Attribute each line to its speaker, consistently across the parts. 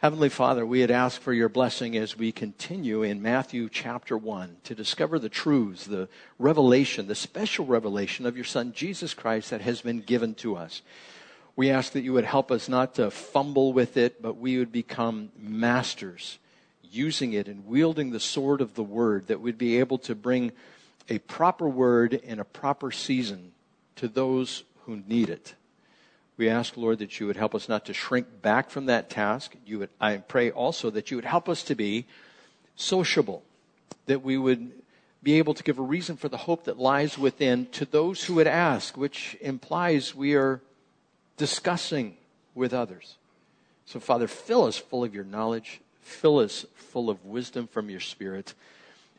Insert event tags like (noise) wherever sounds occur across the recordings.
Speaker 1: Heavenly Father, we had asked for your blessing as we continue in Matthew chapter 1 to discover the truths, the revelation, the special revelation of your Son, Jesus Christ, that has been given to us. We ask that you would help us not to fumble with it, but we would become masters using it and wielding the sword of the word, that we'd be able to bring a proper word in a proper season to those who need it. We ask, Lord, that you would help us not to shrink back from that task. You would, I pray also that you would help us to be sociable, that we would be able to give a reason for the hope that lies within to those who would ask, which implies we are discussing with others. So, Father, fill us full of your knowledge, fill us full of wisdom from your Spirit,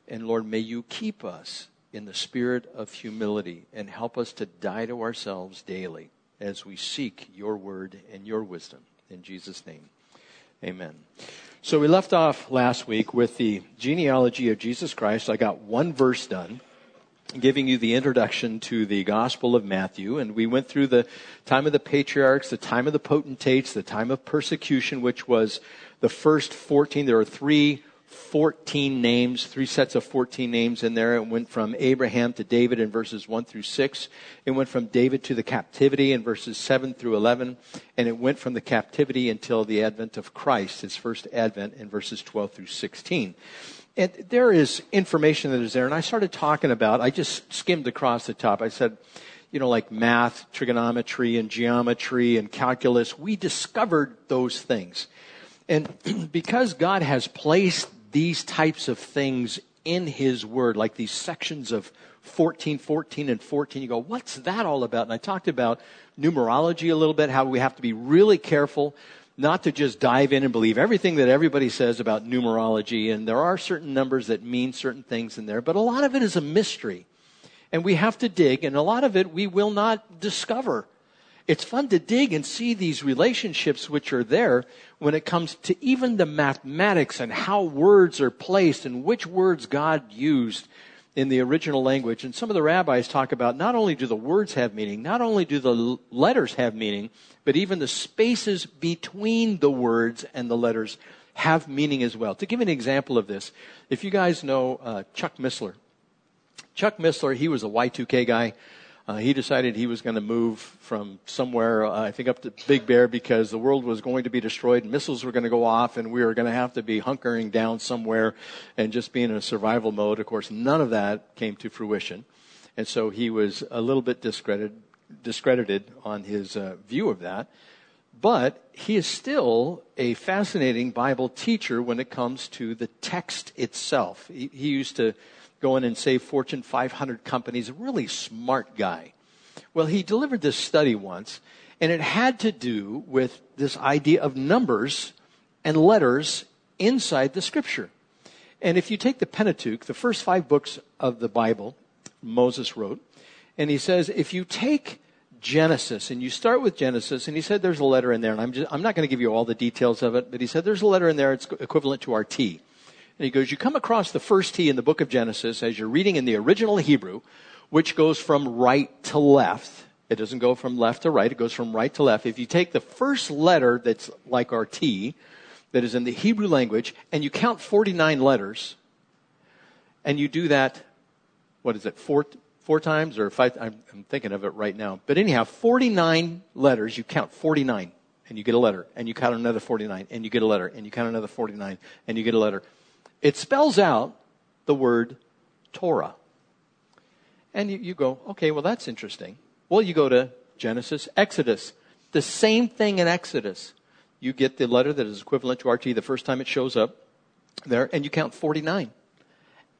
Speaker 1: and Lord, may you keep us in the spirit of humility and help us to die to ourselves daily as we seek your word and your wisdom. In Jesus' name, amen. So we left off last week with the genealogy of Jesus Christ. I got one verse done, giving you the introduction to the Gospel of Matthew. And we went through the time of the patriarchs, the time of the potentates, the time of persecution, which was the first 14. There are three 14 names, three sets of 14 names in there. It went from Abraham to David in verses 1 through 6. It went from David to the captivity in verses 7 through 11. And it went from the captivity until the advent of Christ, his first advent in verses 12 through 16. And there is information that is there. And I started talking about, I just skimmed across the top. I said, you know, like math, trigonometry, and geometry, and calculus. We discovered those things. And (clears throat) because God has placed these types of things in His Word, like these sections of 14, 14, and 14. You go, what's that all about? And I talked about numerology a little bit, how we have to be really careful not to just dive in and believe everything that everybody says about numerology. And there are certain numbers that mean certain things in there, but a lot of it is a mystery. And we have to dig, and a lot of it we will not discover it's fun to dig and see these relationships which are there when it comes to even the mathematics and how words are placed and which words God used in the original language. And some of the rabbis talk about not only do the words have meaning, not only do the letters have meaning, but even the spaces between the words and the letters have meaning as well. To give an example of this, if you guys know uh, Chuck Missler, Chuck Missler, he was a Y2K guy. Uh, he decided he was going to move from somewhere, uh, I think up to Big Bear, because the world was going to be destroyed, missiles were going to go off, and we were going to have to be hunkering down somewhere and just be in a survival mode. Of course, none of that came to fruition. And so he was a little bit discredited, discredited on his uh, view of that. But he is still a fascinating Bible teacher when it comes to the text itself. He, he used to go in and save Fortune 500 companies, a really smart guy. Well, he delivered this study once, and it had to do with this idea of numbers and letters inside the scripture. And if you take the Pentateuch, the first five books of the Bible, Moses wrote, and he says, if you take Genesis and you start with Genesis, and he said there's a letter in there, and I'm, just, I'm not going to give you all the details of it, but he said there's a letter in there, it's equivalent to our T. And he goes, You come across the first T in the book of Genesis as you're reading in the original Hebrew, which goes from right to left. It doesn't go from left to right, it goes from right to left. If you take the first letter that's like our T, that is in the Hebrew language, and you count 49 letters, and you do that, what is it, four, four times or five? I'm, I'm thinking of it right now. But anyhow, 49 letters, you count 49, and you get a letter, and you count another 49, and you get a letter, and you count another 49, and you get a letter it spells out the word Torah. And you, you, go, okay, well, that's interesting. Well, you go to Genesis, Exodus. The same thing in Exodus. You get the letter that is equivalent to RT the first time it shows up there, and you count 49.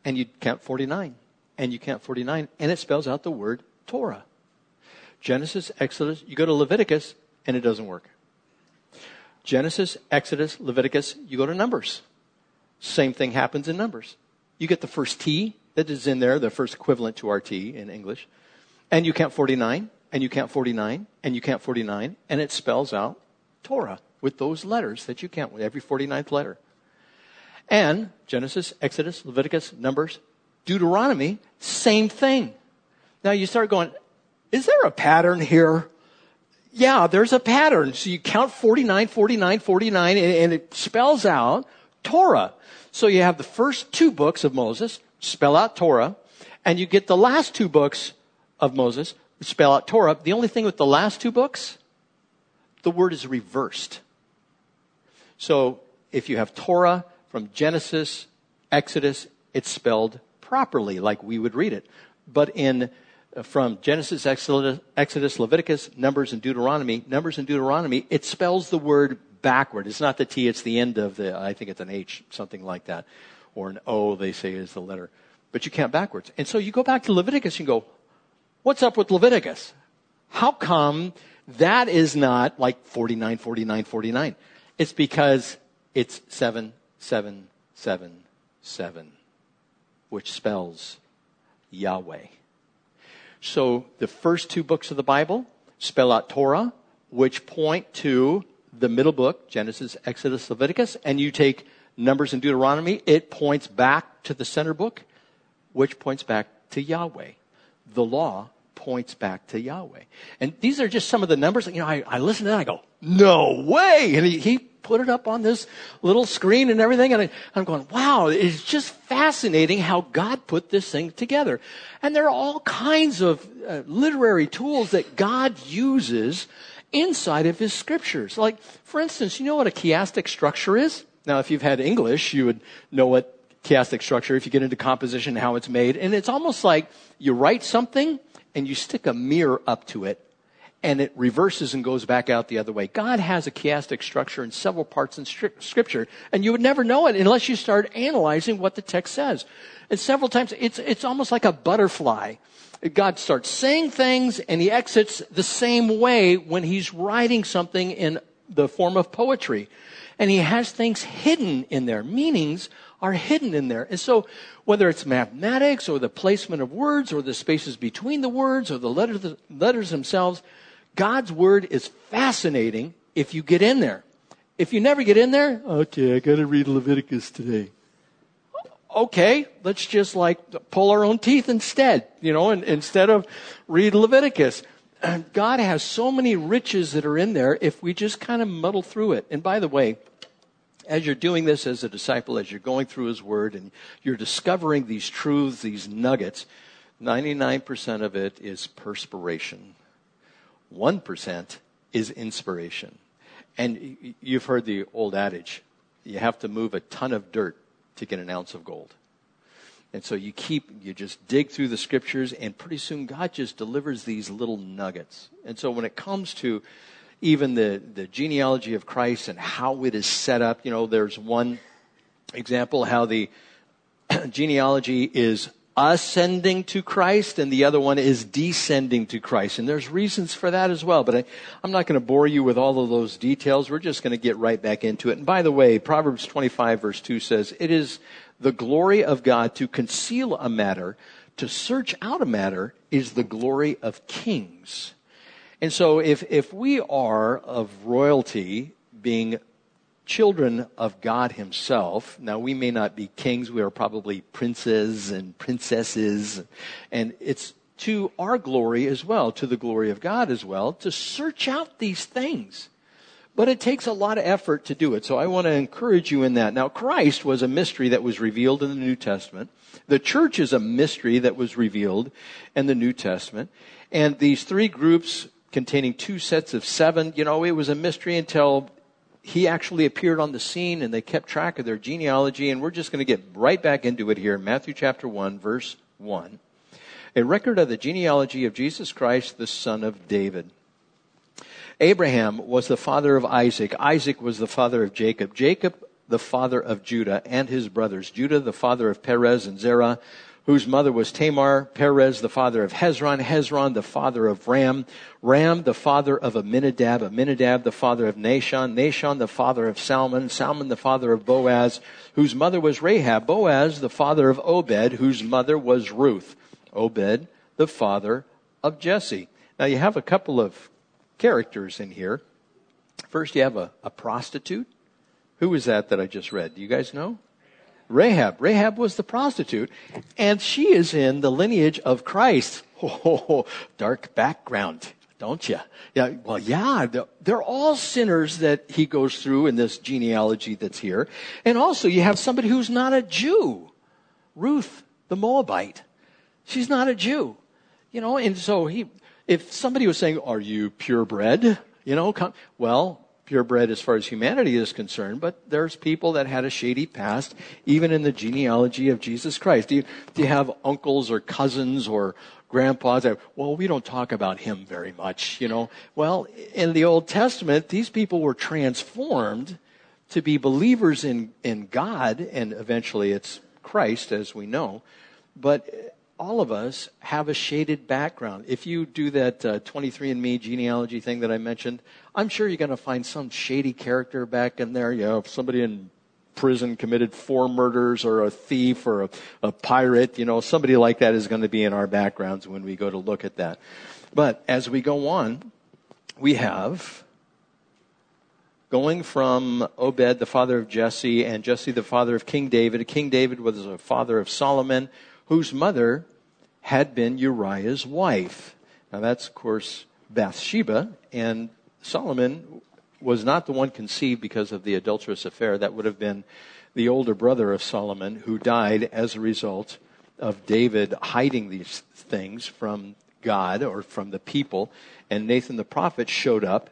Speaker 1: And you count 49. And you count 49, and it spells out the word Torah. Genesis, Exodus, you go to Leviticus, and it doesn't work. Genesis, Exodus, Leviticus, you go to Numbers. Same thing happens in numbers. You get the first T that is in there, the first equivalent to our T in English, and you count 49, and you count 49, and you count 49, and it spells out Torah with those letters that you count with every 49th letter. And Genesis, Exodus, Leviticus, Numbers, Deuteronomy, same thing. Now you start going, is there a pattern here? yeah, there's a pattern. So you count 49, 49, 49, and, and it spells out Torah. So you have the first two books of Moses, spell out Torah, and you get the last two books of Moses, spell out Torah. The only thing with the last two books, the word is reversed. So if you have Torah from Genesis, Exodus, it's spelled properly like we would read it. But in uh, from Genesis, Exodus, Leviticus, Numbers, and Deuteronomy, Numbers and Deuteronomy, it spells the word backward. It's not the T, it's the end of the, I think it's an H, something like that. Or an O, they say is the letter. But you count backwards. And so you go back to Leviticus and go, what's up with Leviticus? How come that is not like 49, 49, 49? It's because it's 7, 7, 7, 7, which spells Yahweh. So the first two books of the Bible spell out Torah, which point to the middle book, Genesis, Exodus, Leviticus, and you take Numbers and Deuteronomy, it points back to the center book, which points back to Yahweh. The law points back to Yahweh. And these are just some of the numbers. You know, I, I listen to that, I go, no way! And he, he put it up on this little screen and everything. And I, am going, wow, it's just fascinating how God put this thing together. And there are all kinds of uh, literary tools that God uses inside of his scriptures. Like, for instance, you know what a chiastic structure is? Now, if you've had English, you would know what chiastic structure, if you get into composition, how it's made. And it's almost like you write something and you stick a mirror up to it and it reverses and goes back out the other way. God has a chiastic structure in several parts in scripture, and you would never know it unless you start analyzing what the text says. And several times, it's, it's almost like a butterfly. God starts saying things and he exits the same way when he's writing something in the form of poetry. And he has things hidden in there. Meanings are hidden in there. And so whether it's mathematics or the placement of words or the spaces between the words or the letters, the letters themselves, God's word is fascinating if you get in there. If you never get in there, okay, I got to read Leviticus today. Okay, let's just like pull our own teeth instead, you know, and, instead of read Leviticus. (clears throat) God has so many riches that are in there if we just kind of muddle through it. And by the way, as you're doing this as a disciple, as you're going through His Word and you're discovering these truths, these nuggets, 99% of it is perspiration. 1% is inspiration. And you've heard the old adage you have to move a ton of dirt to get an ounce of gold. And so you keep, you just dig through the scriptures, and pretty soon God just delivers these little nuggets. And so when it comes to even the, the genealogy of Christ and how it is set up, you know, there's one example how the (clears throat) genealogy is ascending to Christ and the other one is descending to Christ. And there's reasons for that as well, but I, am not going to bore you with all of those details. We're just going to get right back into it. And by the way, Proverbs 25 verse 2 says, it is the glory of God to conceal a matter, to search out a matter is the glory of kings. And so if, if we are of royalty being children of God Himself. Now, we may not be kings, we are probably princes and princesses, and it's to our glory as well, to the glory of God as well, to search out these things. But it takes a lot of effort to do it. So I want to encourage you in that. Now, Christ was a mystery that was revealed in the New Testament. The church is a mystery that was revealed in the New Testament. And these three groups containing two sets of seven, you know, it was a mystery until he actually appeared on the scene and they kept track of their genealogy. And we're just going to get right back into it here. in Matthew chapter 1, verse 1. A record of the genealogy of Jesus Christ, the son of David. Abraham was the father of Isaac. Isaac was the father of Jacob. Jacob, the father of Judah and his brothers. Judah, the father of Perez and Zerah whose mother was Tamar, Perez the father of Hezron, Hezron the father of Ram, Ram the father of Aminadab, Aminadab, the father of Nahshon, Nahshon the father of Salmon, Salmon the father of Boaz, whose mother was Rahab, Boaz the father of Obed, whose mother was Ruth, Obed the father of Jesse. Now you have a couple of characters in here. First you have a, a prostitute. Who was that that I just read? Do you guys know? Rahab. Rahab was the prostitute, and she is in the lineage of Christ. (laughs) Oh, dark background. don't you? Yeah, well, yeah, they're all sinners that he goes through in this genealogy that's here. And also, you have somebody who's not a Jew. Ruth, the Moabite. She's not a Jew. You know, and so he, if somebody was saying, are you purebred? You know, come, well, purebred as far as humanity is concerned, but there's people that had a shady past, even in the genealogy of Jesus Christ. Do you, do you have uncles or cousins or grandpas that, well, we don't talk about him very much, you know? Well, in the Old Testament, these people were transformed to be believers in, in God, and eventually it's Christ, as we know. But all of us have a shaded background. If you do that uh, 23andMe genealogy thing that I mentioned, I'm sure you're going to find some shady character back in there. You know, somebody in prison committed four murders or a thief or a, a pirate, you know, somebody like that is going to be in our backgrounds when we go to look at that. But as we go on, we have going from Obed, the father of Jesse, and Jesse, the father of King David. King David was the father of Solomon, whose mother had been Uriah's wife. Now that's, of course, Bathsheba, and Solomon was not the one conceived because of the adulterous affair. That would have been the older brother of Solomon who died as a result of David hiding these things from God or from the people. And Nathan the prophet showed up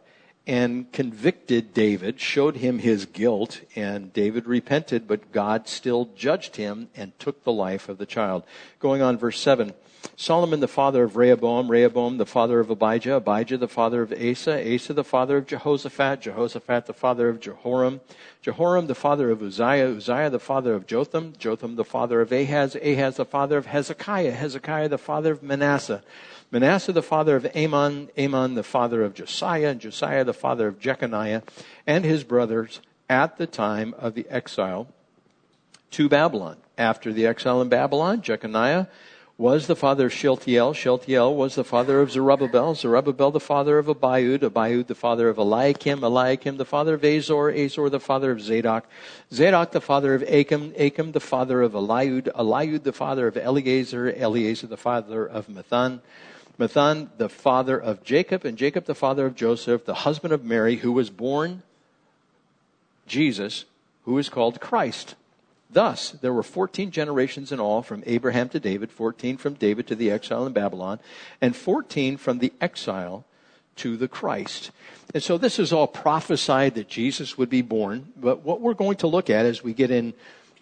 Speaker 1: and convicted David, showed him his guilt, and David repented, but God still judged him and took the life of the child. Going on, verse 7. Solomon the father of Rehoboam, Rehoboam the father of Abijah, Abijah the father of Asa, Asa the father of Jehoshaphat, Jehoshaphat the father of Jehoram, Jehoram the father of Uzziah, Uzziah the father of Jotham, Jotham the father of Ahaz, Ahaz the father of Hezekiah, Hezekiah the father of Manasseh, Manasseh the father of Amon, Amon the father of Josiah, and Josiah the father of Jeconiah, and his brothers at the time of the exile to Babylon. After the exile in Babylon, Jeconiah was the father of Shealtiel. Shealtiel was the father of Zerubbabel. Zerubbabel the father of Abiud. Abiud the father of Eliakim. Eliakim the father of Azor. Azor the father of Zadok. Zadok the father of Achim. Achim the father of Eliud. Eliud the father of Eleazar. Eleazar the father of Matthan. Matthan the father of Jacob. And Jacob the father of Joseph, the husband of Mary, who was born Jesus, who is called Christ. Thus, there were 14 generations in all from Abraham to David, 14 from David to the exile in Babylon, and 14 from the exile to the Christ. And so this is all prophesied that Jesus would be born. But what we're going to look at as we get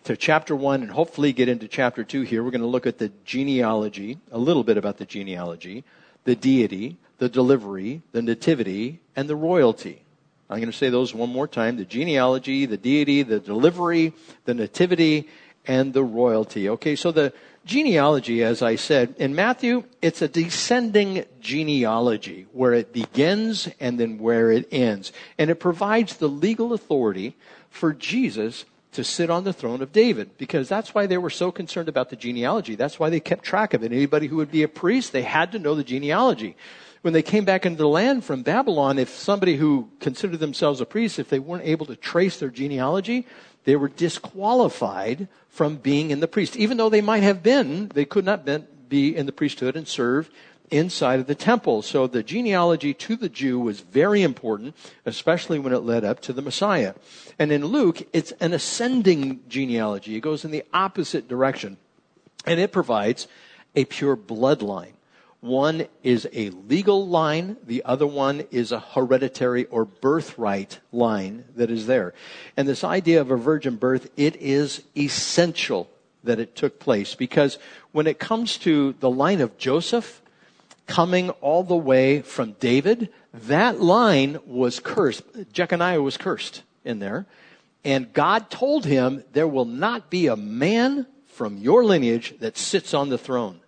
Speaker 1: into chapter 1 and hopefully get into chapter 2 here, we're going to look at the genealogy, a little bit about the genealogy, the deity, the delivery, the nativity, and the royalty. I'm going to say those one more time the genealogy, the deity, the delivery, the nativity, and the royalty. Okay, so the genealogy, as I said, in Matthew, it's a descending genealogy where it begins and then where it ends. And it provides the legal authority for Jesus to sit on the throne of David because that's why they were so concerned about the genealogy. That's why they kept track of it. Anybody who would be a priest, they had to know the genealogy when they came back into the land from Babylon, if somebody who considered themselves a priest, if they weren't able to trace their genealogy, they were disqualified from being in the priest. Even though they might have been, they could not be in the priesthood and serve inside of the temple. So the genealogy to the Jew was very important, especially when it led up to the Messiah. And in Luke, it's an ascending genealogy. It goes in the opposite direction. And it provides a pure bloodline. One is a legal line, the other one is a hereditary or birthright line that is there. And this idea of a virgin birth, it is essential that it took place because when it comes to the line of Joseph coming all the way from David, that line was cursed. Jeconiah was cursed in there. And God told him, there will not be a man from your lineage that sits on the throne.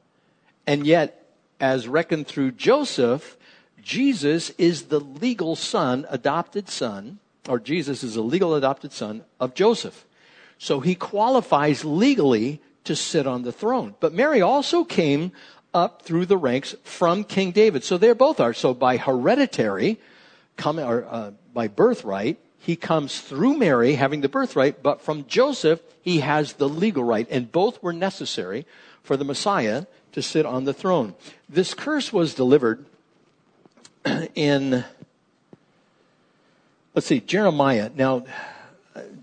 Speaker 1: And yet as reckoned through Joseph, Jesus is the legal son, adopted son, or Jesus is a legal adopted son of Joseph. So he qualifies legally to sit on the throne. But Mary also came up through the ranks from King David. So they both are. So by hereditary, come, or uh, by birthright, he comes through Mary having the birthright, but from Joseph, he has the legal right. And both were necessary for the Messiah to sit on the throne. This curse was delivered (clears throat) in, let's see, Jeremiah. Now,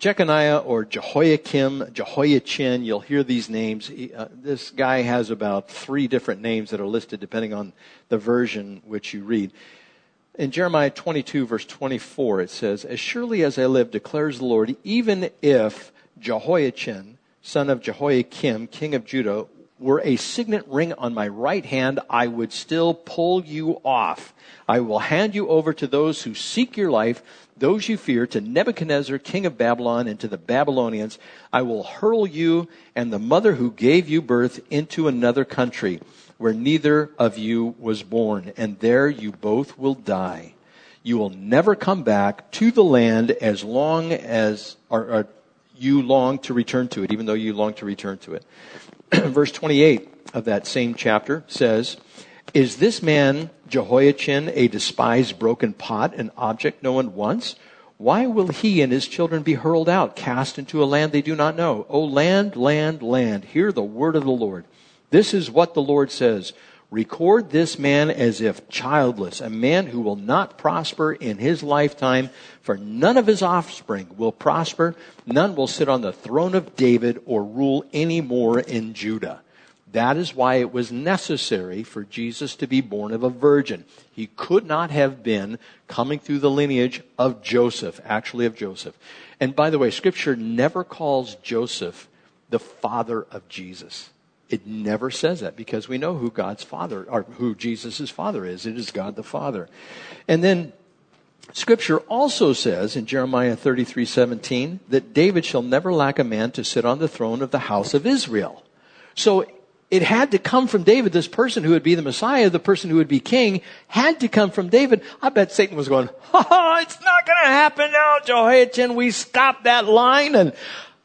Speaker 1: Jeconiah or Jehoiakim, Jehoiachin, you'll hear these names. Uh, this guy has about three different names that are listed depending on the version which you read. In Jeremiah 22 verse 24, it says, As surely as I live, declares the Lord, even if Jehoiachin, son of Jehoiakim, king of Judah, were a signet ring on my right hand, I would still pull you off. I will hand you over to those who seek your life those you fear, to Nebuchadnezzar, king of Babylon, and to the Babylonians. I will hurl you and the mother who gave you birth into another country where neither of you was born, and there you both will die. You will never come back to the land as long as or, or you long to return to it, even though you long to return to it. (clears throat) Verse 28 of that same chapter says, Is this man Jehoiachin a despised broken pot, an object no one wants? Why will he and his children be hurled out, cast into a land they do not know? O land, land, land, hear the word of the Lord. This is what the Lord says. Record this man as if childless, a man who will not prosper in his lifetime, for none of his offspring will prosper. None will sit on the throne of David or rule any more in Judah. That is why it was necessary for Jesus to be born of a virgin. He could not have been coming through the lineage of Joseph, actually of Joseph. And by the way, scripture never calls Joseph the father of Jesus. It never says that because we know who God's father, or who Jesus' father is. It is God the Father. And then Scripture also says in Jeremiah 33, 17, that David shall never lack a man to sit on the throne of the house of Israel. So it had to come from David. This person who would be the Messiah, the person who would be king, had to come from David. I bet Satan was going, (laughs) oh, it's not going to happen now, Jehoiachin. We stopped that line. And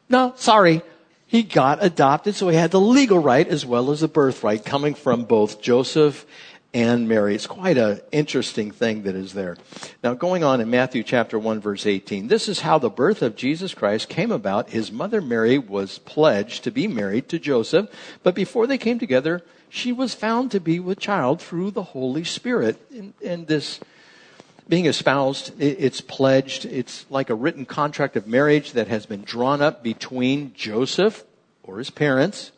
Speaker 1: no, sorry. He got adopted, so he had the legal right as well as the birthright coming from both Joseph and Mary. It's quite an interesting thing that is there. Now, going on in Matthew chapter 1, verse 18, this is how the birth of Jesus Christ came about. His mother Mary was pledged to be married to Joseph, but before they came together, she was found to be with child through the Holy Spirit. And, and this being espoused, it's pledged, it's like a written contract of marriage that has been drawn up between Joseph or his parents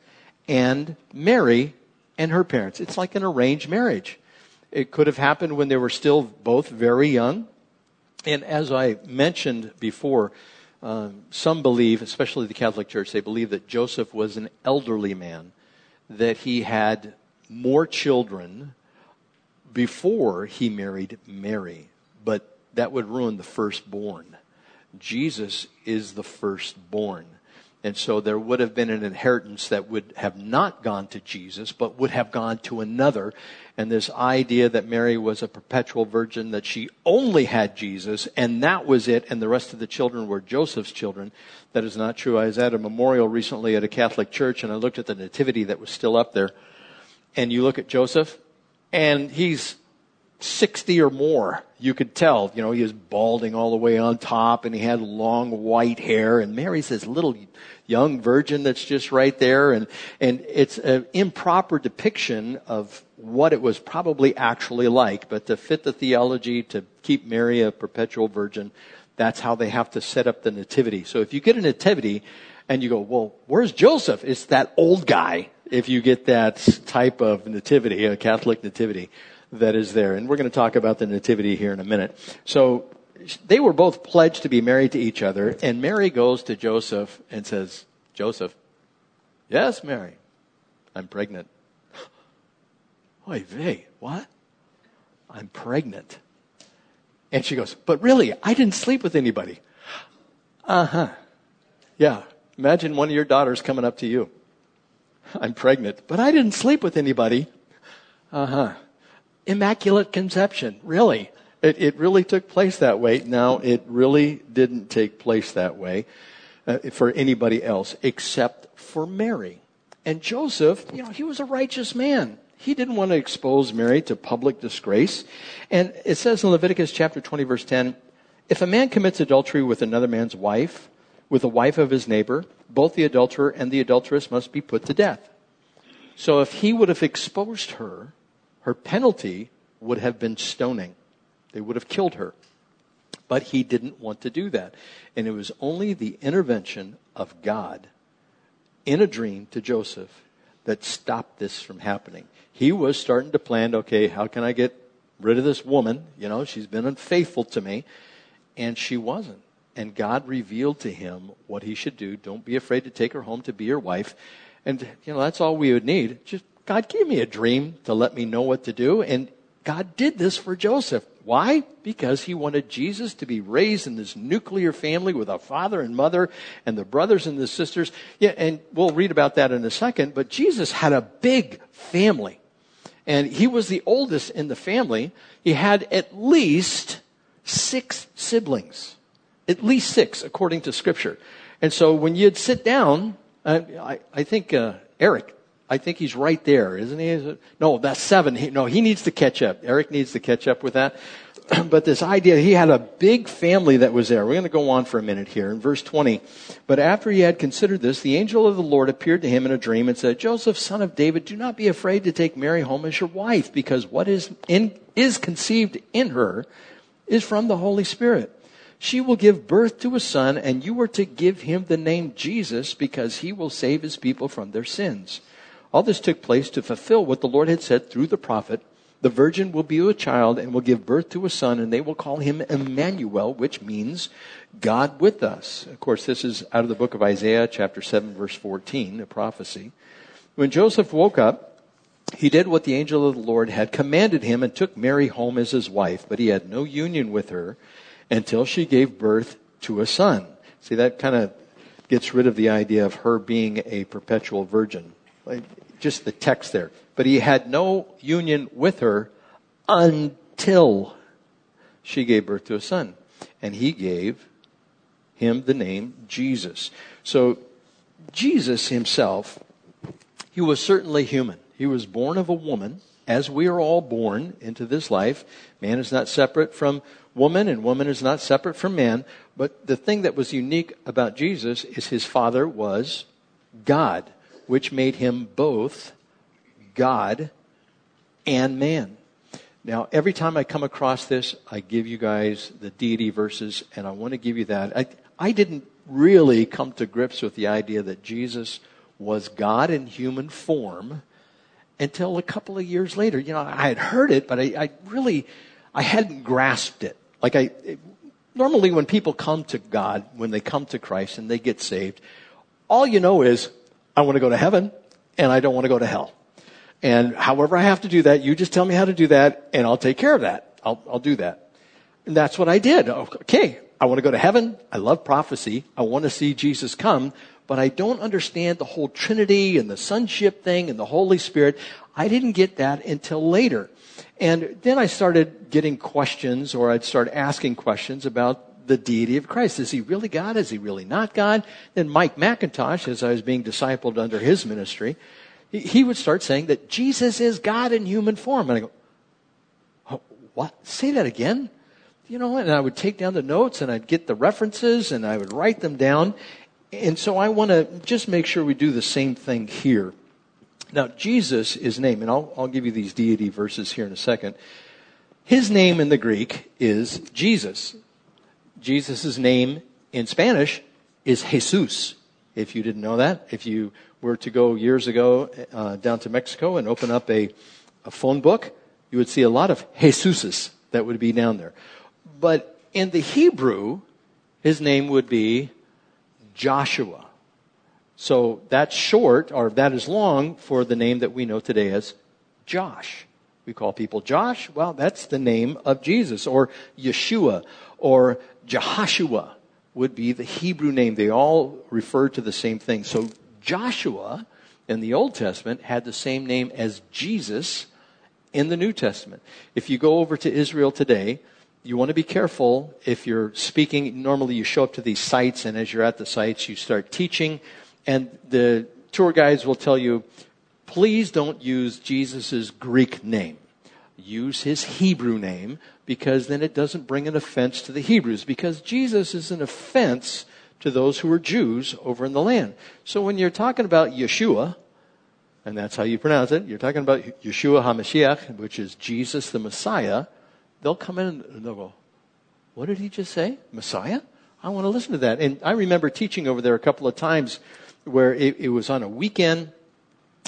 Speaker 1: and Mary and her parents. It's like an arranged marriage. It could have happened when they were still both very young. And as I mentioned before, um, some believe, especially the Catholic Church, they believe that Joseph was an elderly man, that he had more children before he married Mary, but that would ruin the firstborn. Jesus is the firstborn. And so there would have been an inheritance that would have not gone to Jesus, but would have gone to another. And this idea that Mary was a perpetual virgin, that she only had Jesus, and that was it, and the rest of the children were Joseph's children, that is not true. I was at a memorial recently at a Catholic church, and I looked at the nativity that was still up there. And you look at Joseph, and he's 60 or more. You could tell, you know, he was balding all the way on top and he had long white hair and Mary's this little young virgin that's just right there. And, and it's an improper depiction of what it was probably actually like. But to fit the theology, to keep Mary a perpetual virgin, that's how they have to set up the nativity. So if you get a nativity and you go, well, where's Joseph? It's that old guy. If you get that type of nativity, a Catholic nativity that is there. And we're going to talk about the nativity here in a minute. So they were both pledged to be married to each other, and Mary goes to Joseph and says, Joseph, yes, Mary, I'm pregnant. (gasps) Oy vey, what? I'm pregnant. And she goes, but really, I didn't sleep with anybody. (gasps) Uh huh. Yeah. Imagine one of your daughters coming up to you. I'm pregnant, but I didn't sleep with anybody. (laughs) Uh huh. Immaculate conception. Really. It, it really took place that way. Now, it really didn't take place that way uh, for anybody else except for Mary. And Joseph, you know, he was a righteous man. He didn't want to expose Mary to public disgrace. And it says in Leviticus chapter 20 verse 10, if a man commits adultery with another man's wife, with the wife of his neighbor, both the adulterer and the adulteress must be put to death. So if he would have exposed her, her penalty would have been stoning. They would have killed her. But he didn't want to do that. And it was only the intervention of God in a dream to Joseph that stopped this from happening. He was starting to plan, okay, how can I get rid of this woman? You know, she's been unfaithful to me. And she wasn't. And God revealed to him what he should do. Don't be afraid to take her home to be your wife. And, you know, that's all we would need. Just, God, gave me a dream to let me know what to do. And God did this for Joseph. Why? Because he wanted Jesus to be raised in this nuclear family with a father and mother and the brothers and the sisters. Yeah, and we'll read about that in a second, but Jesus had a big family. And he was the oldest in the family. He had at least six siblings. At least six, according to scripture. And so when you'd sit down, uh, I, I, think uh, Eric I think he's right there, isn't he? No, that's seven. He, no, he needs to catch up. Eric needs to catch up with that. (clears throat) but this idea, he had a big family that was there. We're going to go on for a minute here. In verse 20, but after he had considered this, the angel of the Lord appeared to him in a dream and said, Joseph, son of David, do not be afraid to take Mary home as your wife, because what is, in, is conceived in her is from the Holy Spirit. She will give birth to a son, and you are to give him the name Jesus, because he will save his people from their sins. All this took place to fulfill what the Lord had said through the prophet. The virgin will be a child and will give birth to a son, and they will call him Emmanuel, which means God with us. Of course, this is out of the book of Isaiah, chapter 7, verse 14, a prophecy. When Joseph woke up, he did what the angel of the Lord had commanded him and took Mary home as his wife, but he had no union with her until she gave birth to a son. See, that kind of gets rid of the idea of her being a perpetual virgin just the text there. But he had no union with her until she gave birth to a son. And he gave him the name Jesus. So Jesus himself, he was certainly human. He was born of a woman, as we are all born into this life. Man is not separate from woman, and woman is not separate from man. But the thing that was unique about Jesus is his father was God which made him both God and man. Now, every time I come across this, I give you guys the deity verses, and I want to give you that. I, I didn't really come to grips with the idea that Jesus was God in human form until a couple of years later. You know, I had heard it, but I, I really, I hadn't grasped it. Like I, it, normally when people come to God, when they come to Christ and they get saved, all you know is I want to go to heaven and I don't want to go to hell. And however I have to do that, you just tell me how to do that and I'll take care of that. I'll, I'll do that. And that's what I did. Okay. I want to go to heaven. I love prophecy. I want to see Jesus come, but I don't understand the whole Trinity and the sonship thing and the Holy Spirit. I didn't get that until later. And then I started getting questions or I'd start asking questions about the deity of Christ. Is he really God? Is he really not God? Then Mike MacIntosh, as I was being discipled under his ministry, he would start saying that Jesus is God in human form. And I go, what? Say that again? You know, and I would take down the notes and I'd get the references and I would write them down. And so I want to just make sure we do the same thing here. Now, Jesus is name, and I'll, I'll give you these deity verses here in a second. His name in the Greek is Jesus. Jesus' name in Spanish is Jesus. If you didn't know that, if you were to go years ago uh, down to Mexico and open up a, a phone book, you would see a lot of Jesuses that would be down there. But in the Hebrew, his name would be Joshua. So that's short, or that is long for the name that we know today as Josh. We call people Josh. Well, that's the name of Jesus, or Yeshua, or Jehoshua would be the Hebrew name. They all refer to the same thing. So Joshua in the Old Testament had the same name as Jesus in the New Testament. If you go over to Israel today, you want to be careful if you're speaking. Normally, you show up to these sites, and as you're at the sites, you start teaching, and the tour guides will tell you, please don't use Jesus' Greek name. Use his Hebrew name because then it doesn't bring an offense to the Hebrews because Jesus is an offense to those who are Jews over in the land. So when you're talking about Yeshua, and that's how you pronounce it, you're talking about Yeshua HaMashiach, which is Jesus the Messiah, they'll come in and they'll go, What did he just say? Messiah? I want to listen to that. And I remember teaching over there a couple of times where it, it was on a weekend.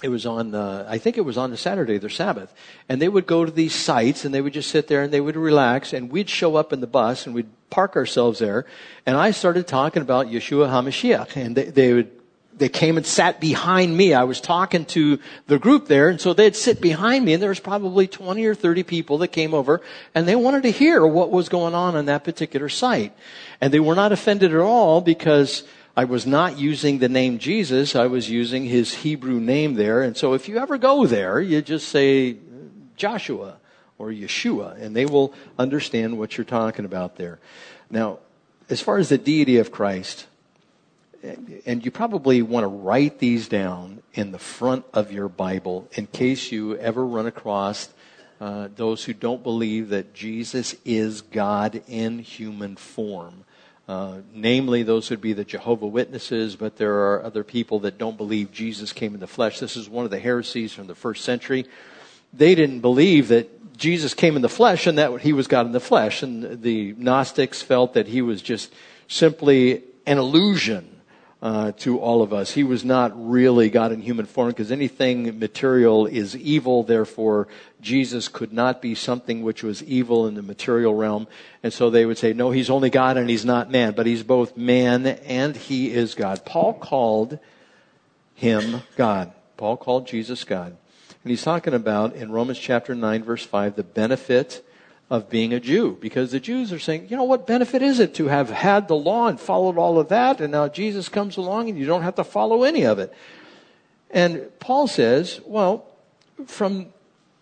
Speaker 1: It was on, I think it was on a Saturday, their Sabbath. And they would go to these sites and they would just sit there and they would relax and we'd show up in the bus and we'd park ourselves there. And I started talking about Yeshua HaMashiach and they, they would they came and sat behind me. I was talking to the group there, and so they'd sit behind me, and there was probably 20 or 30 people that came over, and they wanted to hear what was going on on that particular site. And they were not offended at all because I was not using the name Jesus, I was using his Hebrew name there. And so if you ever go there, you just say Joshua or Yeshua, and they will understand what you're talking about there. Now, as far as the deity of Christ, and you probably want to write these down in the front of your Bible in case you ever run across uh, those who don't believe that Jesus is God in human form. Uh, namely, those would be the Jehovah Witnesses, but there are other people that don't believe Jesus came in the flesh. This is one of the heresies from the first century. They didn't believe that Jesus came in the flesh and that he was God in the flesh. And the Gnostics felt that he was just simply an illusion uh, to all of us. He was not really God in human form because anything material is evil. Therefore, Jesus could not be something which was evil in the material realm. And so they would say, no, he's only God and he's not man, but he's both man and he is God. Paul called him God. Paul called Jesus God. And he's talking about in Romans chapter 9 verse 5 the benefit of being a Jew. Because the Jews are saying, you know, what benefit is it to have had the law and followed all of that, and now Jesus comes along and you don't have to follow any of it? And Paul says, well, from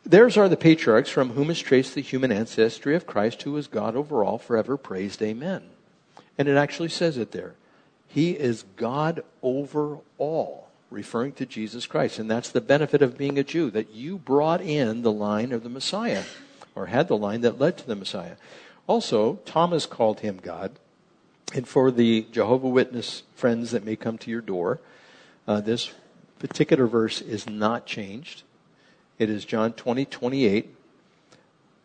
Speaker 1: theirs are the patriarchs from whom is traced the human ancestry of Christ, who is God over all, forever praised. Amen. And it actually says it there. He is God over all, referring to Jesus Christ. And that's the benefit of being a Jew, that you brought in the line of the Messiah or had the line that led to the Messiah. Also, Thomas called him God. And for the Jehovah Witness friends that may come to your door, uh, this particular verse is not changed. It is John 20, 28.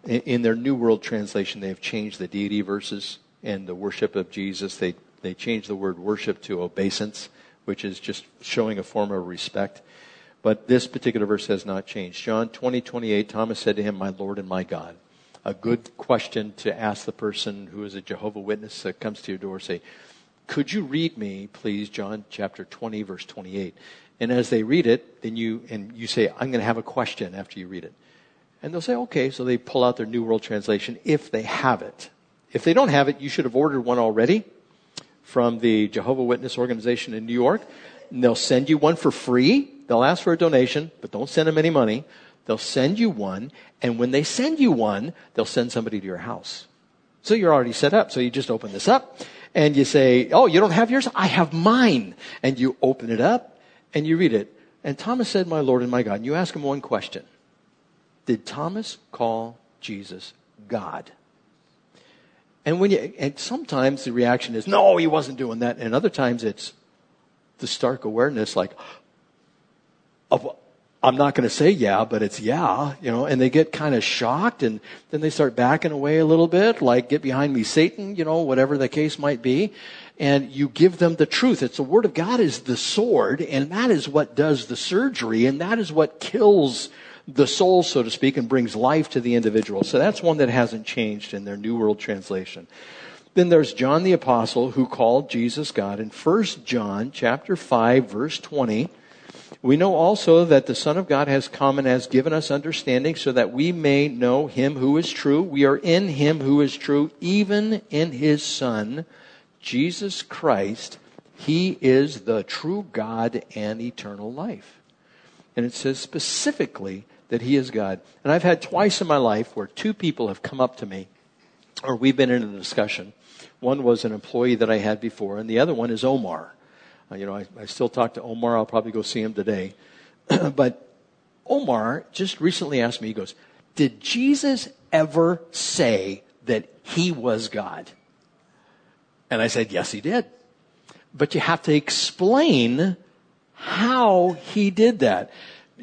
Speaker 1: In, in their New World Translation, they have changed the deity verses and the worship of Jesus. They, they changed the word worship to obeisance, which is just showing a form of respect. But this particular verse has not changed. John 20, 28, Thomas said to him, My Lord and my God. A good question to ask the person who is a Jehovah Witness that comes to your door, say, Could you read me, please, John chapter 20, verse 28? And as they read it, then you, and you say, I'm going to have a question after you read it. And they'll say, okay. So they pull out their New World Translation if they have it. If they don't have it, you should have ordered one already from the Jehovah Witness organization in New York. And they'll send you one for free They'll ask for a donation, but don't send them any money. They'll send you one, and when they send you one, they'll send somebody to your house. So you're already set up. So you just open this up, and you say, Oh, you don't have yours? I have mine. And you open it up, and you read it. And Thomas said, My Lord and my God. And you ask him one question Did Thomas call Jesus God? And when you, and sometimes the reaction is, no, he wasn't doing that. And other times it's the stark awareness like, of, I'm not going to say yeah, but it's yeah, you know, and they get kind of shocked and then they start backing away a little bit, like get behind me, Satan, you know, whatever the case might be. And you give them the truth. It's the word of God is the sword and that is what does the surgery and that is what kills the soul, so to speak, and brings life to the individual. So that's one that hasn't changed in their New World Translation. Then there's John the Apostle who called Jesus God in 1 John chapter 5 verse 20. We know also that the Son of God has come and has given us understanding so that we may know him who is true. We are in him who is true, even in his Son, Jesus Christ. He is the true God and eternal life. And it says specifically that he is God. And I've had twice in my life where two people have come up to me, or we've been in a discussion. One was an employee that I had before, and the other one is Omar. Uh, you know, I, I still talk to Omar. I'll probably go see him today. (clears throat) but Omar just recently asked me, he goes, Did Jesus ever say that he was God? And I said, Yes, he did. But you have to explain how he did that.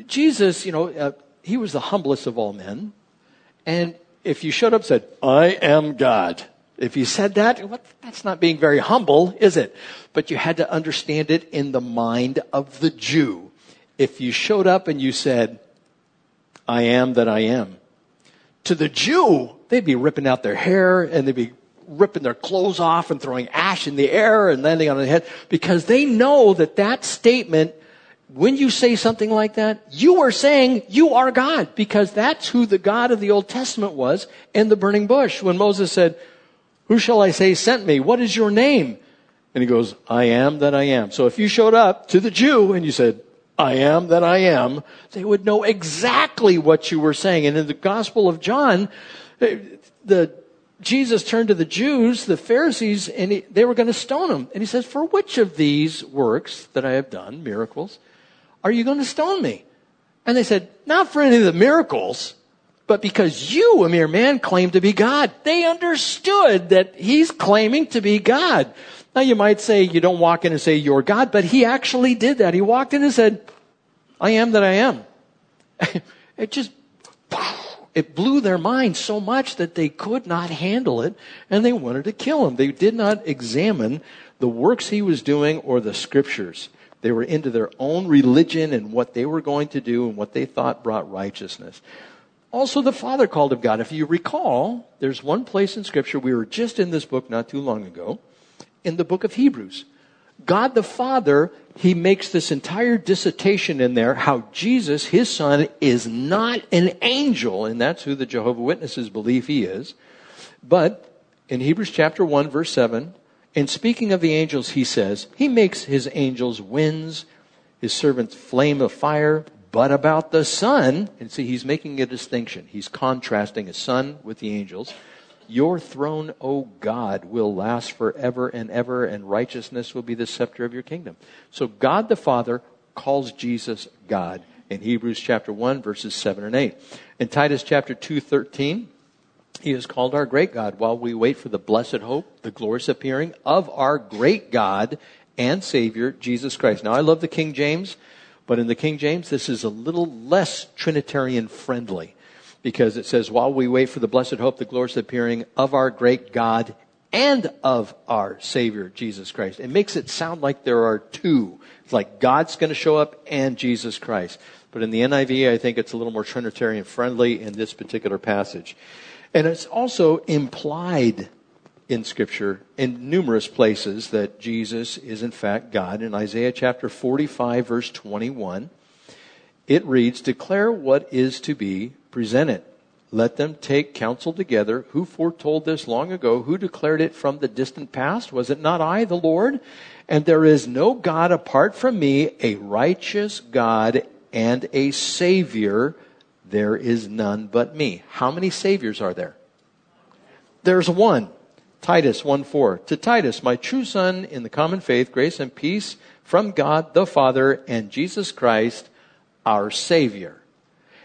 Speaker 1: Jesus, you know, uh, he was the humblest of all men. And if you showed up and said, I am God, if you said that, what, that's not being very humble, is it? But you had to understand it in the mind of the Jew. If you showed up and you said, I am that I am, to the Jew, they'd be ripping out their hair and they'd be ripping their clothes off and throwing ash in the air and landing on their head because they know that that statement when you say something like that, you are saying you are God because that's who the God of the Old Testament was in the burning bush. When Moses said, who shall I say sent me? What is your name? And he goes, I am that I am. So if you showed up to the Jew and you said, I am that I am, they would know exactly what you were saying. And in the Gospel of John, eh, the Jesus turned to the Jews, the Pharisees, and he, they were going to stone him. And he says, For which of these works that I have done, miracles, are you going to stone me? And they said, Not for any of the miracles, but because you, a mere man, claim to be God. They understood that he's claiming to be God. Now you might say you don't walk in and say you're God, but he actually did that. He walked in and said, I am that I am. (laughs) it just, it blew their mind so much that they could not handle it and they wanted to kill him. They did not examine the works he was doing or the scriptures. They were into their own religion and what they were going to do and what they thought brought righteousness. Also, the Father called of God. If you recall, there's one place in Scripture, we were just in this book not too long ago, in the book of Hebrews. God the Father, He makes this entire dissertation in there how Jesus, His Son, is not an angel, and that's who the Jehovah Witnesses believe He is. But in Hebrews chapter 1, verse 7, in speaking of the angels, he says, He makes his angels winds, his servants flame of fire. But about the Son, and see, he's making a distinction. He's contrasting a Son with the angels. Your throne, O God, will last forever and ever, and righteousness will be the scepter of your kingdom. So God the Father calls Jesus God in Hebrews chapter 1, verses 7 and 8. In Titus chapter 2, 13, he is called our great God while we wait for the blessed hope, the glorious appearing of our great God and Savior, Jesus Christ. Now, I love the King James, but in the King James, this is a little less Trinitarian friendly because it says, while we wait for the blessed hope, the glorious appearing of our great God and of our Savior, Jesus Christ. It makes it sound like there are two. It's like God's going to show up and Jesus Christ. But in the NIV, I think it's a little more Trinitarian friendly in this particular passage. And it's also implied in Scripture in numerous places that Jesus is in fact God. In Isaiah chapter 45, verse 21, it reads, Declare what is to be presented. Let them take counsel together. Who foretold this long ago? Who declared it from the distant past? Was it not I, the Lord? And there is no God apart from me, a righteous God and a Savior there is none but me. How many saviors are there? There's one. Titus 1 4. To Titus, my true son in the common faith, grace and peace from God the Father and Jesus Christ, our Savior.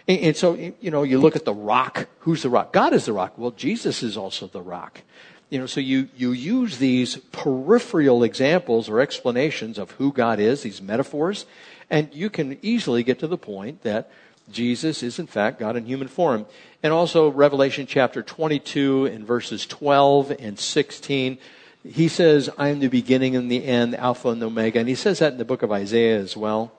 Speaker 1: And, and so, you know, you look at the rock. Who's the rock? God is the rock. Well, Jesus is also the rock. You know, so you, you use these peripheral examples or explanations of who God is, these metaphors, and you can easily get to the point that Jesus is in fact God in human form. And also Revelation chapter 22 and verses 12 and 16. He says, I am the beginning and the end, Alpha and Omega. And he says that in the book of Isaiah as well.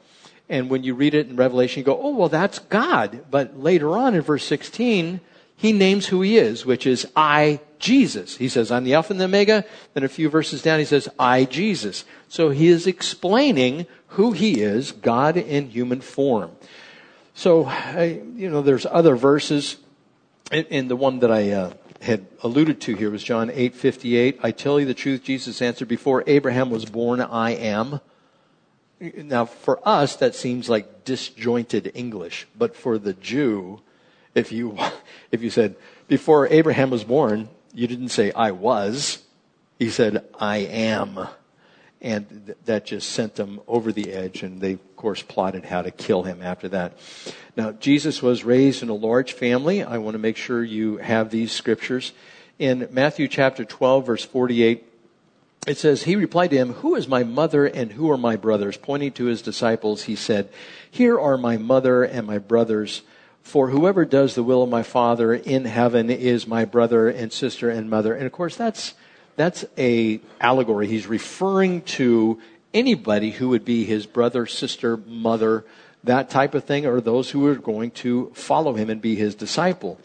Speaker 1: And when you read it in Revelation, you go, oh, well, that's God. But later on in verse 16, he names who he is, which is I, Jesus. He says, I'm the Alpha and the Omega. Then a few verses down, he says, I, Jesus. So he is explaining who he is, God in human form. So, I, you know, there's other verses, and, the one that I uh, had alluded to here was John 8:58. I tell you the truth, Jesus answered, before Abraham was born, I am. Now, for us, that seems like disjointed English, but for the Jew, if you (laughs) if you said before Abraham was born, you didn't say I was. He said I am and th- that just sent them over the edge and they of course plotted how to kill him after that. Now jesus was raised in a large family. I want to make sure you have these scriptures. In matthew chapter 12 verse 48 it says he replied to him who is my mother and who are my brothers pointing to his disciples he said here are my mother and my brothers. For whoever does the will of my Father in heaven is my brother and sister and mother. And of course, that's, that's a allegory. He's referring to anybody who would be his brother, sister, mother, that type of thing, or those who are going to follow him and be his disciple.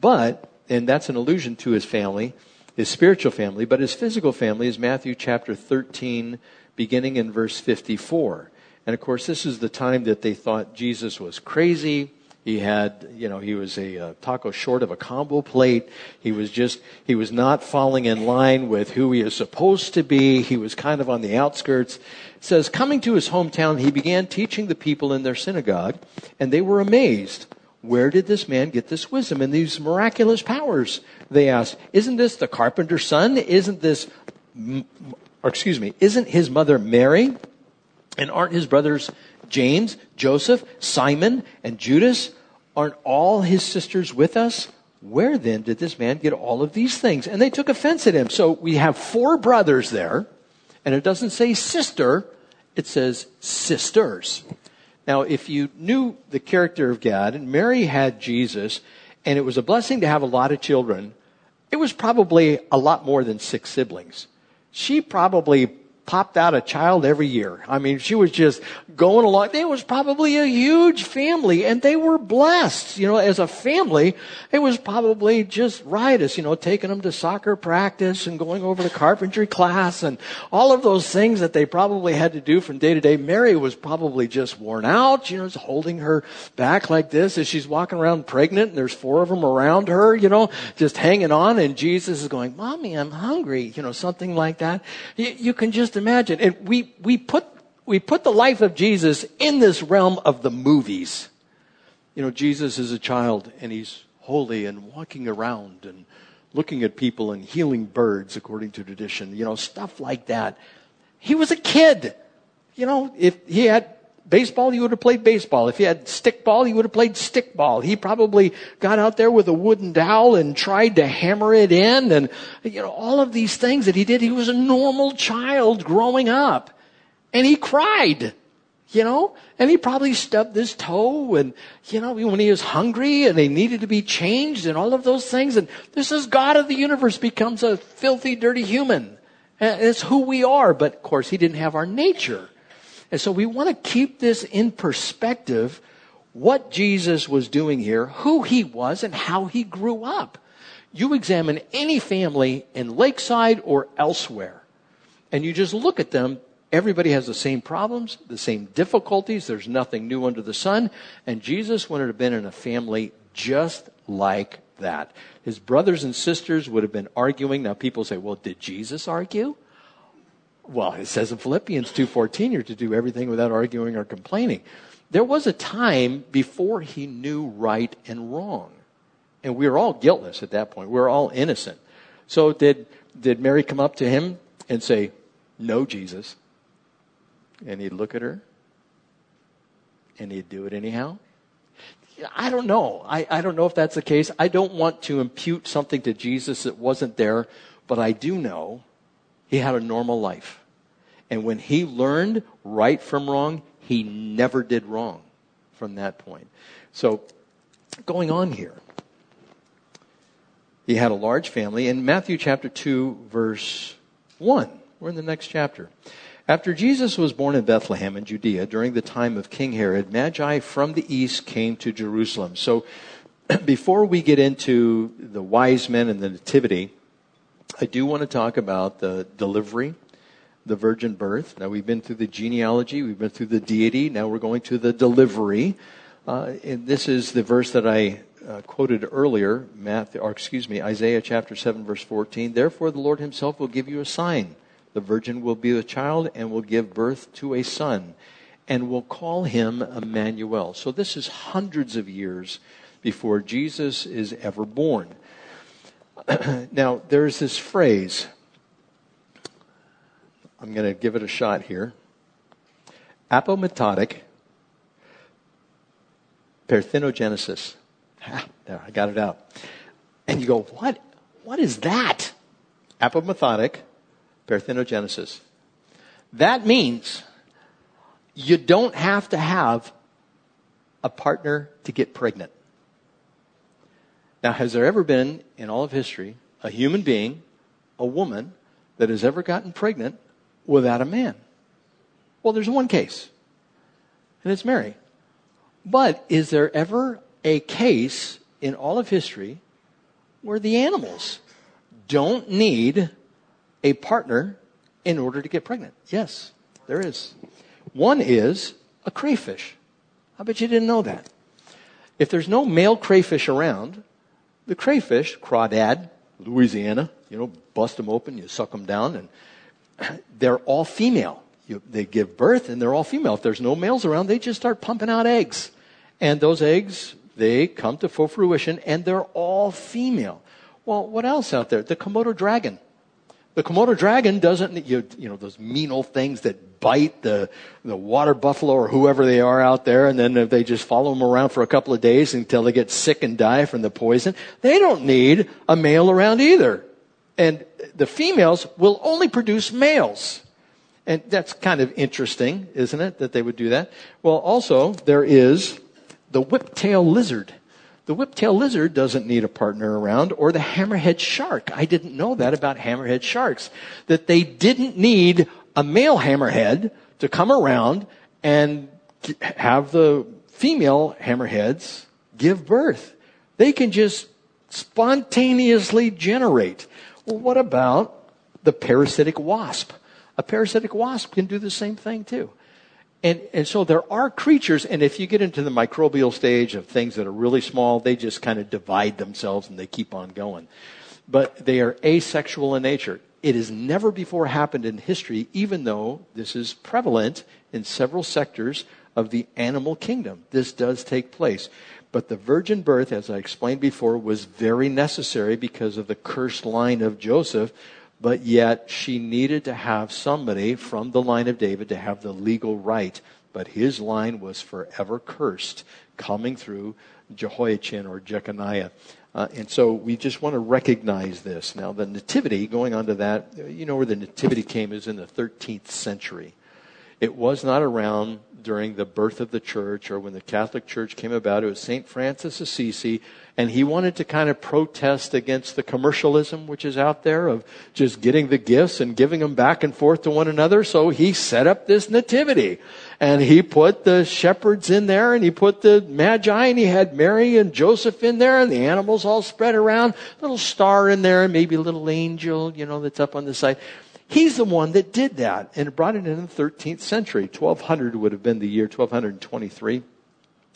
Speaker 1: But, and that's an allusion to his family, his spiritual family, but his physical family is Matthew chapter 13, beginning in verse 54. And of course, this is the time that they thought Jesus was crazy. He had, you know, he was a, a, taco short of a combo plate. He was just, he was not falling in line with who he is supposed to be. He was kind of on the outskirts. It says, coming to his hometown, he began teaching the people in their synagogue, and they were amazed. Where did this man get this wisdom and these miraculous powers? They asked, isn't this the carpenter's son? Isn't this, or excuse me, isn't his mother Mary? And aren't his brothers James, Joseph, Simon, and Judas? Aren't all his sisters with us? Where then did this man get all of these things? And they took offense at him. So we have four brothers there, and it doesn't say sister, it says sisters. Now, if you knew the character of God, and Mary had Jesus, and it was a blessing to have a lot of children, it was probably a lot more than six siblings. She probably popped out a child every year. I mean, she was just going along. It was probably a huge family and they were blessed. You know, as a family, it was probably just riotous, you know, taking them to soccer practice and going over to carpentry class and all of those things that they probably had to do from day to day. Mary was probably just worn out, you know, just holding her back like this as she's walking around pregnant and there's four of them around her, you know, just hanging on and Jesus is going, mommy, I'm hungry, you know, something like that. You, you can just imagine. And we, we put, we put the life of Jesus in this realm of the movies. You know, Jesus is a child and he's holy and walking around and looking at people and healing birds according to tradition, you know, stuff like that. He was a kid. You know, if he had baseball, he would have played baseball. If he had stickball, he would have played stickball. He probably got out there with a wooden dowel and tried to hammer it in and, you know, all of these things that he did. He was a normal child growing up. And he cried, you know, and he probably stubbed his toe and, you know, when he was hungry and he needed to be changed and all of those things. And this is God of the universe becomes a filthy, dirty human. And it's who we are. But of course, he didn't have our nature. And so we want to keep this in perspective what Jesus was doing here, who he was, and how he grew up. You examine any family in Lakeside or elsewhere, and you just look at them. Everybody has the same problems, the same difficulties. There's nothing new under the sun. And Jesus would have been in a family just like that. His brothers and sisters would have been arguing. Now people say, well, did Jesus argue? Well, it says in Philippians 2:14 you're to do everything without arguing or complaining. There was a time before he knew right and wrong. And we were all guiltless at that point. We were all innocent. So did did Mary come up to him and say, "No, Jesus?" And he'd look at her and he'd do it anyhow? I don't know. I, I don't know if that's the case. I don't want to impute something to Jesus that wasn't there, but I do know he had a normal life. And when he learned right from wrong, he never did wrong from that point. So, going on here, he had a large family. In Matthew chapter 2, verse 1, we're in the next chapter. After Jesus was born in Bethlehem in Judea during the time of King Herod, Magi from the east came to Jerusalem. So, (clears throat) before we get into the wise men and the nativity, I do want to talk about the delivery, the virgin birth. Now we've been through the genealogy, we've been through the deity, now we're going to the delivery. Uh, and this is the verse that I uh, quoted earlier, Matthew, or excuse me, Isaiah chapter 7 verse 14. Therefore the Lord himself will give you a sign. The virgin will be a child and will give birth to a son and will call him Emmanuel. So this is hundreds of years before Jesus is ever born. (clears throat) now, there's this phrase. I'm going to give it a shot here. Apomatotic parthenogenesis. there, I got it out. And you go, what? What is that? Apomatotic parthenogenesis. That means you don't have to have a partner to get pregnant. Now, has there ever been in all of history a human being, a woman, that has ever gotten pregnant without a man? Well, there's one case, and it's Mary. But is there ever a case in all of history where the animals don't need a partner in order to get pregnant? Yes, there is. One is a crayfish. I bet you didn't know that. If there's no male crayfish around, the crayfish, crawdad, Louisiana, you know, bust them open, you suck them down, and (clears throat) they're all female. You, they give birth and they're all female. If there's no males around, they just start pumping out eggs. And those eggs, they come to full fruition and they're all female. Well, what else out there? The Komodo dragon. The Komodo dragon doesn't, you, you know, those mean old things that bite the, the water buffalo or whoever they are out there, and then they just follow them around for a couple of days until they get sick and die from the poison. They don't need a male around either. And the females will only produce males. And that's kind of interesting, isn't it, that they would do that? Well, also, there is the whiptail lizard. The whiptail lizard doesn't need a partner around, or the hammerhead shark. I didn't know that about hammerhead sharks. That they didn't need a male hammerhead to come around and have the female hammerheads give birth. They can just spontaneously generate. Well, what about the parasitic wasp? A parasitic wasp can do the same thing too. And, and so there are creatures, and if you get into the microbial stage of things that are really small, they just kind of divide themselves and they keep on going. But they are asexual in nature. It has never before happened in history, even though this is prevalent in several sectors of the animal kingdom. This does take place. But the virgin birth, as I explained before, was very necessary because of the cursed line of Joseph but yet she needed to have somebody from the line of David to have the legal right. But his line was forever cursed, coming through Jehoiachin or Jeconiah. Uh, and so we just want to recognize this. Now, the nativity, going on to that, you know where the nativity came is in the 13th century. It was not around during the birth of the church or when the Catholic Church came about. It was St. Francis Assisi, and he wanted to kind of protest against the commercialism which is out there of just getting the gifts and giving them back and forth to one another. So he set up this nativity. And he put the shepherds in there and he put the magi and he had Mary and Joseph in there and the animals all spread around, little star in there and maybe a little angel, you know, that's up on the side. He's the one that did that and brought it in the 13th century. 1200 would have been the year 1223.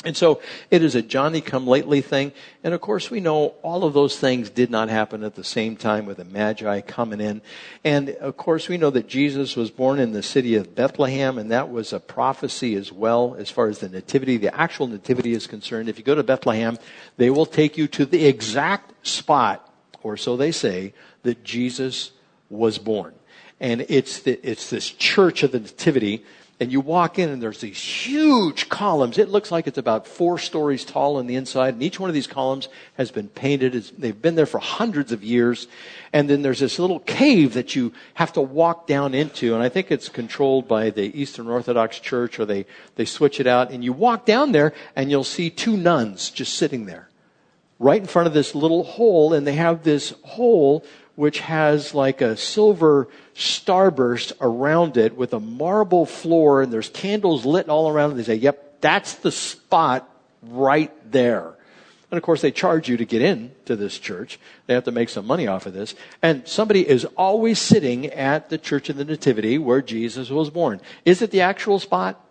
Speaker 1: And so it is a Johnny come lately thing. And of course we know all of those things did not happen at the same time with the Magi coming in. And of course we know that Jesus was born in the city of Bethlehem and that was a prophecy as well as far as the nativity, the actual nativity is concerned. If you go to Bethlehem, they will take you to the exact spot, or so they say, that Jesus was born. And it's, the, it's this church of the nativity and you walk in and there's these huge columns. It looks like it's about four stories tall on the inside, and each one of these columns has been painted. They've been there for hundreds of years. And then there's this little cave that you have to walk down into, and I think it's controlled by the Eastern Orthodox Church, or they, they switch it out. And you walk down there, and you'll see two nuns just sitting there, right in front of this little hole, and they have this hole which has like a silver starburst around it with a marble floor and there's candles lit all around it. They say, yep, that's the spot right there. And of course, they charge you to get in to this church. They have to make some money off of this. And somebody is always sitting at the Church of the Nativity where Jesus was born. Is it the actual spot?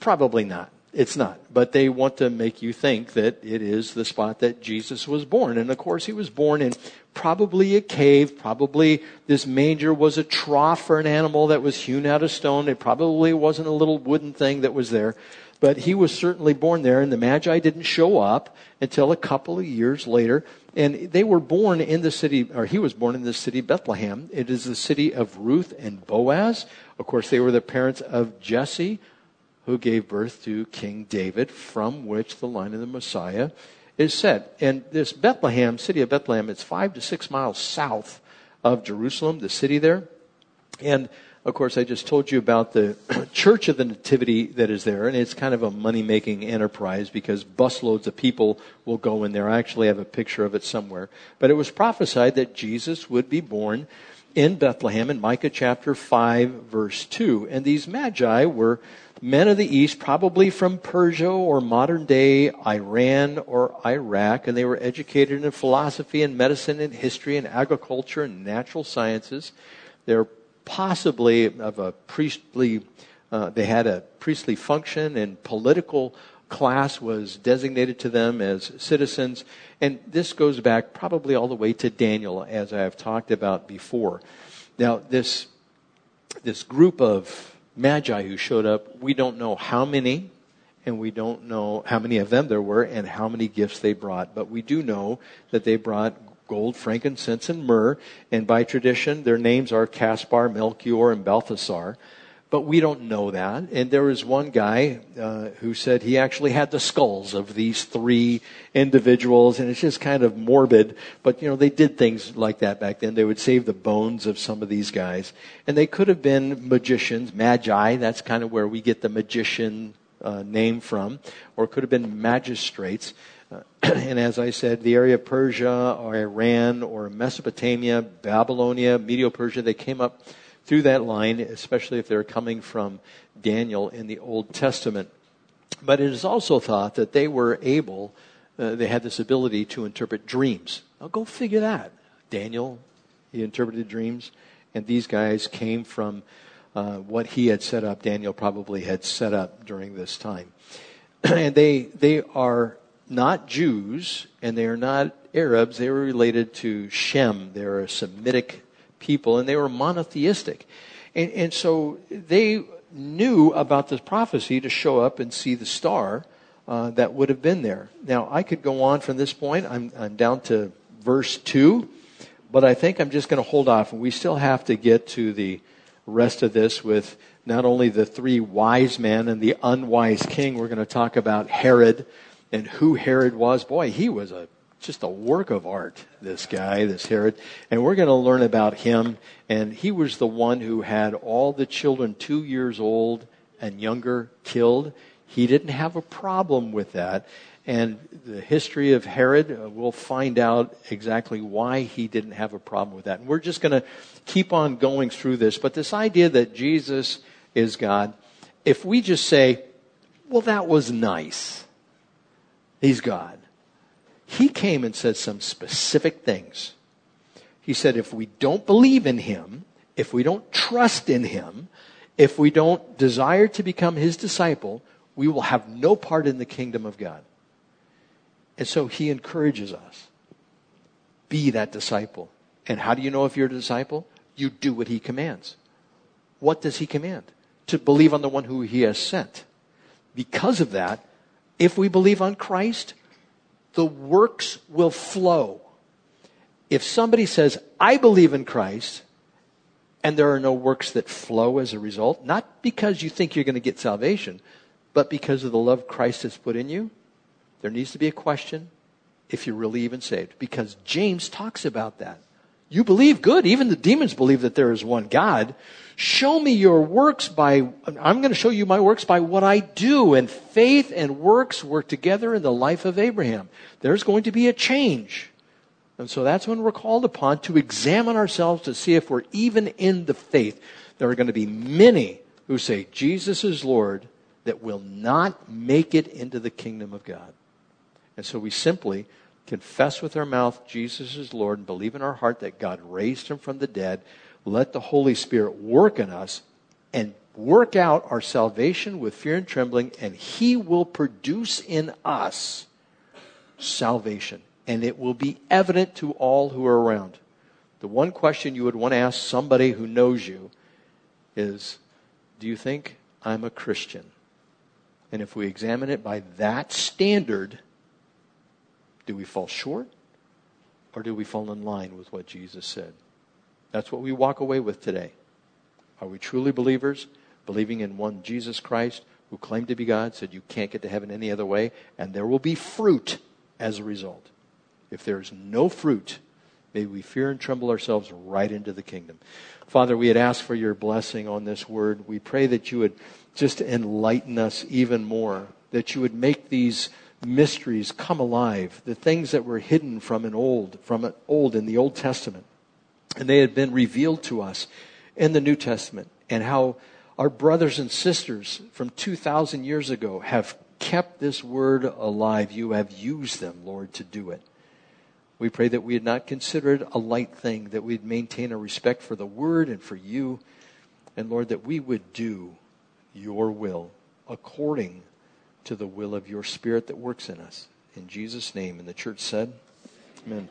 Speaker 1: Probably not. It's not. But they want to make you think that it is the spot that Jesus was born. And of course, he was born in probably a cave. Probably this manger was a trough for an animal that was hewn out of stone. It probably wasn't a little wooden thing that was there. But he was certainly born there, and the Magi didn't show up until a couple of years later. And they were born in the city, or he was born in the city Bethlehem. It is the city of Ruth and Boaz. Of course, they were the parents of Jesse, who gave birth to King David, from which the line of the Messiah is set. And this Bethlehem, city of Bethlehem, it's five to six miles south of Jerusalem, the city there. And Of course, I just told you about the (clears throat) Church of the Nativity that is there, and it's kind of a money making enterprise because busloads of people will go in there. I actually have a picture of it somewhere. But it was prophesied that Jesus would be born in Bethlehem in Micah chapter 5, verse 2. And these magi were men of the East, probably from Persia or modern day Iran or Iraq, and they were educated in philosophy and medicine and history and agriculture and natural sciences. They're possibly of a priestly, uh, they had a priestly function and political class was designated to them as citizens. And this goes back probably all the way to Daniel, as I have talked about before. Now, this, this group of magi who showed up, we don't know how many, and we don't know how many of them there were and how many gifts they brought. But we do know that they brought gold, frankincense, and myrrh. And by tradition, their names are Caspar, Melchior, and Balthasar. But we don't know that. And there was one guy uh, who said he actually had the skulls of these three individuals, and it's just kind of morbid. But you know, they did things like that back then. They would save the bones of some of these guys, and they could have been magicians, magi. That's kind of where we get the magician uh, name from, or could have been magistrates. Uh, (clears throat) and as I said, the area of Persia or Iran or Mesopotamia, Babylonia, Medo Persia, they came up through that line, especially if they're coming from Daniel in the Old Testament. But it is also thought that they were able, uh, they had this ability to interpret dreams. Now go figure that. Daniel, he interpreted dreams, and these guys came from uh, what he had set up, Daniel probably had set up during this time. (clears throat) and they, they are not Jews and they are not Arabs. They were related to Shem. They're a Semitic people and they were monotheistic. And, and so they knew about this prophecy to show up and see the star uh, that would have been there. Now, I could go on from this point. I'm, I'm down to verse 2, but I think I'm just going to hold off. And we still have to get to the rest of this with not only the three wise men and the unwise king, we're going to talk about Herod and who Herod was. Boy, he was a just a work of art, this guy, this Herod. And we're going to learn about him. And he was the one who had all the children two years old and younger killed. He didn't have a problem with that. And the history of Herod, uh, we'll find out exactly why he didn't have a problem with that. And we're just going to keep on going through this. But this idea that Jesus is God, if we just say, well, that was nice He's God. He came and said some specific things. He said, if we don't believe in Him, if we don't trust in Him, if we don't desire to become His disciple, we will have no part in the kingdom of God. And so He encourages us be that disciple. And how do you know if you're a disciple? You do what He commands. What does He command? To believe on the one who He has sent. Because of that, if we believe on Christ, the works will flow. If somebody says, I believe in Christ, and there are no works that flow as a result, not because you think you're going to get salvation, but because of the love Christ has put in you, there needs to be a question if you're really even saved. Because James talks about that. You believe good. Even the demons believe that there is one God. Show me your works by, I'm going to show you my works by what I do. And faith and works work together in the life of Abraham. There's going to be a change. And so that's when we're called upon to examine ourselves to see if we're even in the faith. There are going to be many who say Jesus is Lord that will not make it into the kingdom of God. And so we simply confess with our mouth Jesus is Lord and believe in our heart that God raised him from the dead let the Holy Spirit work in us and work out our salvation with fear and trembling, and He will produce in us salvation. And it will be evident to all who are around. The one question you would want to ask somebody who knows you is Do you think I'm a Christian? And if we examine it by that standard, do we fall short? Or do we fall in line with what Jesus said? That's what we walk away with today. Are we truly believers, believing in one Jesus Christ who claimed to be God, said you can't get to heaven any other way, and there will be fruit as a result? If there is no fruit, May we fear and tremble ourselves right into the kingdom. Father, we had asked for your blessing on this word. We pray that you would just enlighten us even more, that you would make these mysteries come alive, the things that were hidden from an old, from an old in the Old Testament. And they had been revealed to us in the New Testament, and how our brothers and sisters from 2,000 years ago have kept this word alive. You have used them, Lord, to do it. We pray that we had not considered a light thing, that we'd maintain a respect for the word and for you, and Lord, that we would do your will according to the will of your spirit that works in us. In Jesus' name. And the church said, Amen.